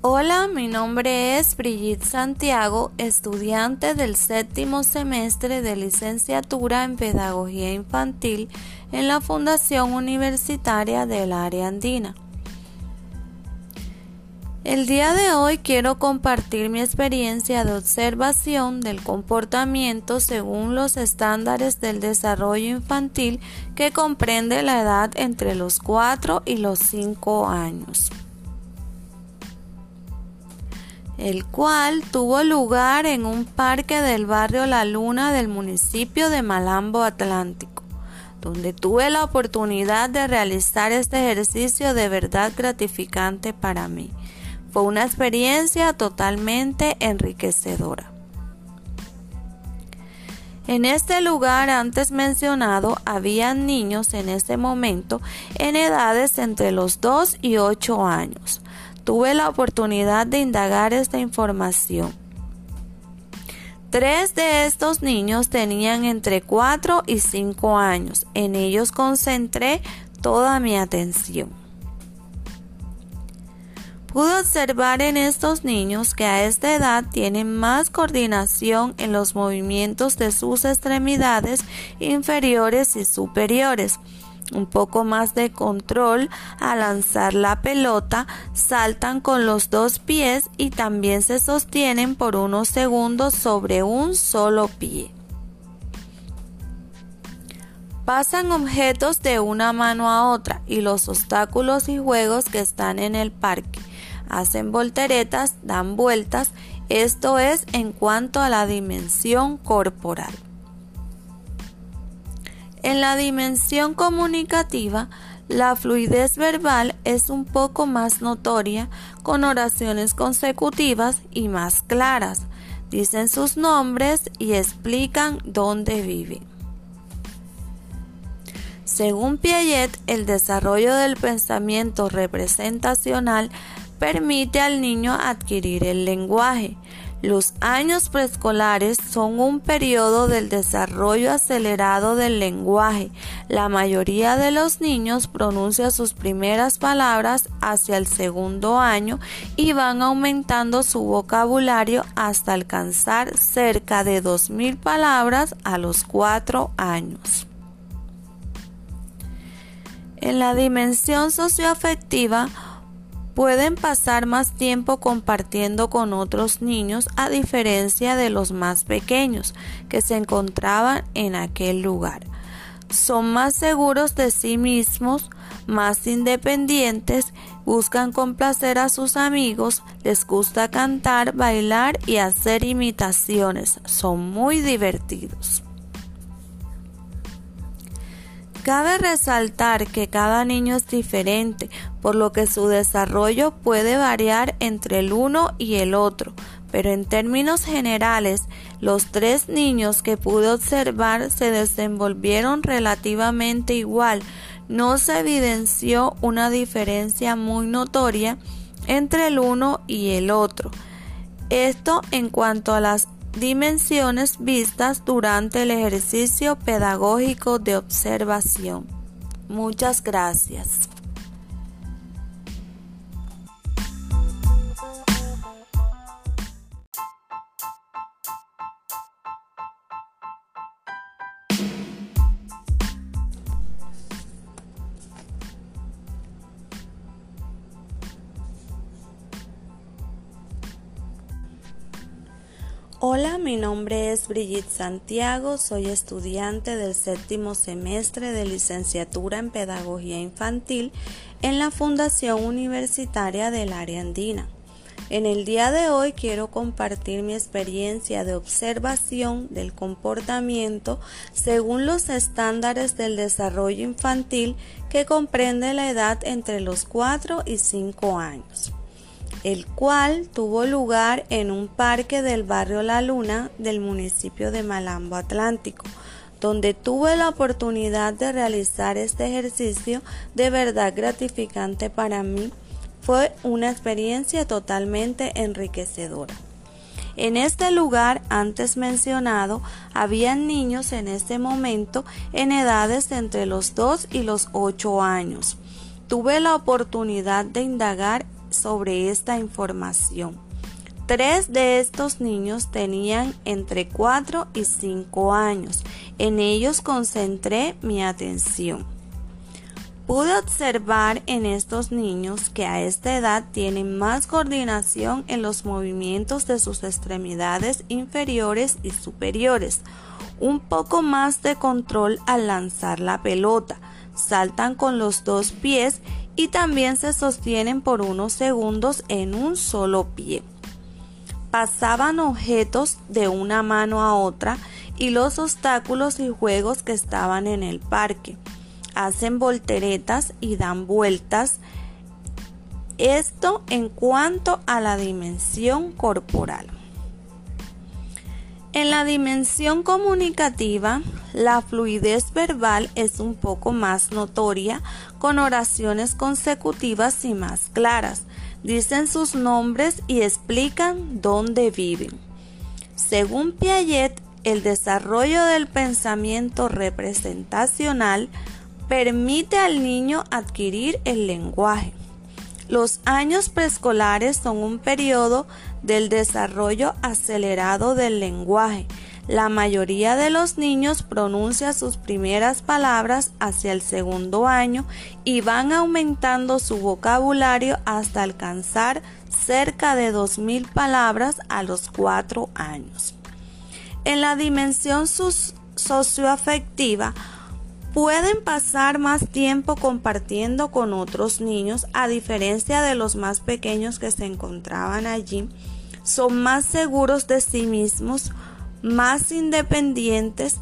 Hola, mi nombre es Brigitte Santiago, estudiante del séptimo semestre de licenciatura en Pedagogía Infantil en la Fundación Universitaria del Área Andina. El día de hoy quiero compartir mi experiencia de observación del comportamiento según los estándares del desarrollo infantil que comprende la edad entre los 4 y los 5 años el cual tuvo lugar en un parque del barrio La Luna del municipio de Malambo Atlántico, donde tuve la oportunidad de realizar este ejercicio de verdad gratificante para mí. Fue una experiencia totalmente enriquecedora. En este lugar antes mencionado había niños en ese momento en edades entre los 2 y 8 años tuve la oportunidad de indagar esta información. Tres de estos niños tenían entre 4 y 5 años. En ellos concentré toda mi atención. Pude observar en estos niños que a esta edad tienen más coordinación en los movimientos de sus extremidades inferiores y superiores un poco más de control al lanzar la pelota, saltan con los dos pies y también se sostienen por unos segundos sobre un solo pie. Pasan objetos de una mano a otra y los obstáculos y juegos que están en el parque. Hacen volteretas, dan vueltas, esto es en cuanto a la dimensión corporal. En la dimensión comunicativa, la fluidez verbal es un poco más notoria, con oraciones consecutivas y más claras. Dicen sus nombres y explican dónde viven. Según Piaget, el desarrollo del pensamiento representacional permite al niño adquirir el lenguaje. Los años preescolares son un periodo del desarrollo acelerado del lenguaje. La mayoría de los niños pronuncia sus primeras palabras hacia el segundo año y van aumentando su vocabulario hasta alcanzar cerca de 2.000 palabras a los 4 años. En la dimensión socioafectiva, pueden pasar más tiempo compartiendo con otros niños a diferencia de los más pequeños que se encontraban en aquel lugar. Son más seguros de sí mismos, más independientes, buscan complacer a sus amigos, les gusta cantar, bailar y hacer imitaciones. Son muy divertidos. Cabe resaltar que cada niño es diferente, por lo que su desarrollo puede variar entre el uno y el otro, pero en términos generales, los tres niños que pude observar se desenvolvieron relativamente igual. No se evidenció una diferencia muy notoria entre el uno y el otro. Esto en cuanto a las dimensiones vistas durante el ejercicio pedagógico de observación. Muchas gracias. Hola, mi nombre es Brigitte Santiago, soy estudiante del séptimo semestre de licenciatura en Pedagogía Infantil en la Fundación Universitaria del Área Andina. En el día de hoy quiero compartir mi experiencia de observación del comportamiento según los estándares del desarrollo infantil que comprende la edad entre los 4 y 5 años el cual tuvo lugar en un parque del barrio La Luna del municipio de Malambo Atlántico, donde tuve la oportunidad de realizar este ejercicio de verdad gratificante para mí. Fue una experiencia totalmente enriquecedora. En este lugar antes mencionado había niños en este momento en edades entre los 2 y los 8 años. Tuve la oportunidad de indagar sobre esta información. Tres de estos niños tenían entre 4 y 5 años. En ellos concentré mi atención. Pude observar en estos niños que a esta edad tienen más coordinación en los movimientos de sus extremidades inferiores y superiores, un poco más de control al lanzar la pelota, saltan con los dos pies y también se sostienen por unos segundos en un solo pie pasaban objetos de una mano a otra y los obstáculos y juegos que estaban en el parque. Hacen volteretas y dan vueltas. Esto en cuanto a la dimensión corporal. En la dimensión comunicativa, la fluidez verbal es un poco más notoria, con oraciones consecutivas y más claras dicen sus nombres y explican dónde viven. Según Piaget, el desarrollo del pensamiento representacional permite al niño adquirir el lenguaje. Los años preescolares son un periodo del desarrollo acelerado del lenguaje la mayoría de los niños pronuncia sus primeras palabras hacia el segundo año y van aumentando su vocabulario hasta alcanzar cerca de 2.000 palabras a los 4 años. En la dimensión socioafectiva, pueden pasar más tiempo compartiendo con otros niños a diferencia de los más pequeños que se encontraban allí. Son más seguros de sí mismos, más independientes,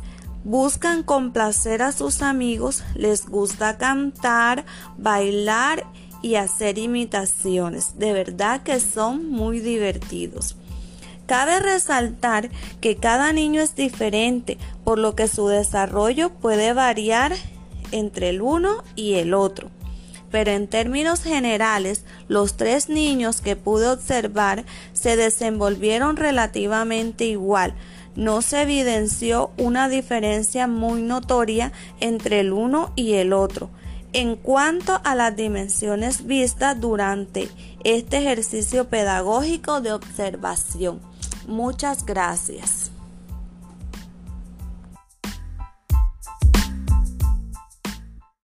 buscan complacer a sus amigos, les gusta cantar, bailar y hacer imitaciones. De verdad que son muy divertidos. Cabe resaltar que cada niño es diferente, por lo que su desarrollo puede variar entre el uno y el otro. Pero en términos generales, los tres niños que pude observar se desenvolvieron relativamente igual, no se evidenció una diferencia muy notoria entre el uno y el otro. En cuanto a las dimensiones vistas durante este ejercicio pedagógico de observación. Muchas gracias.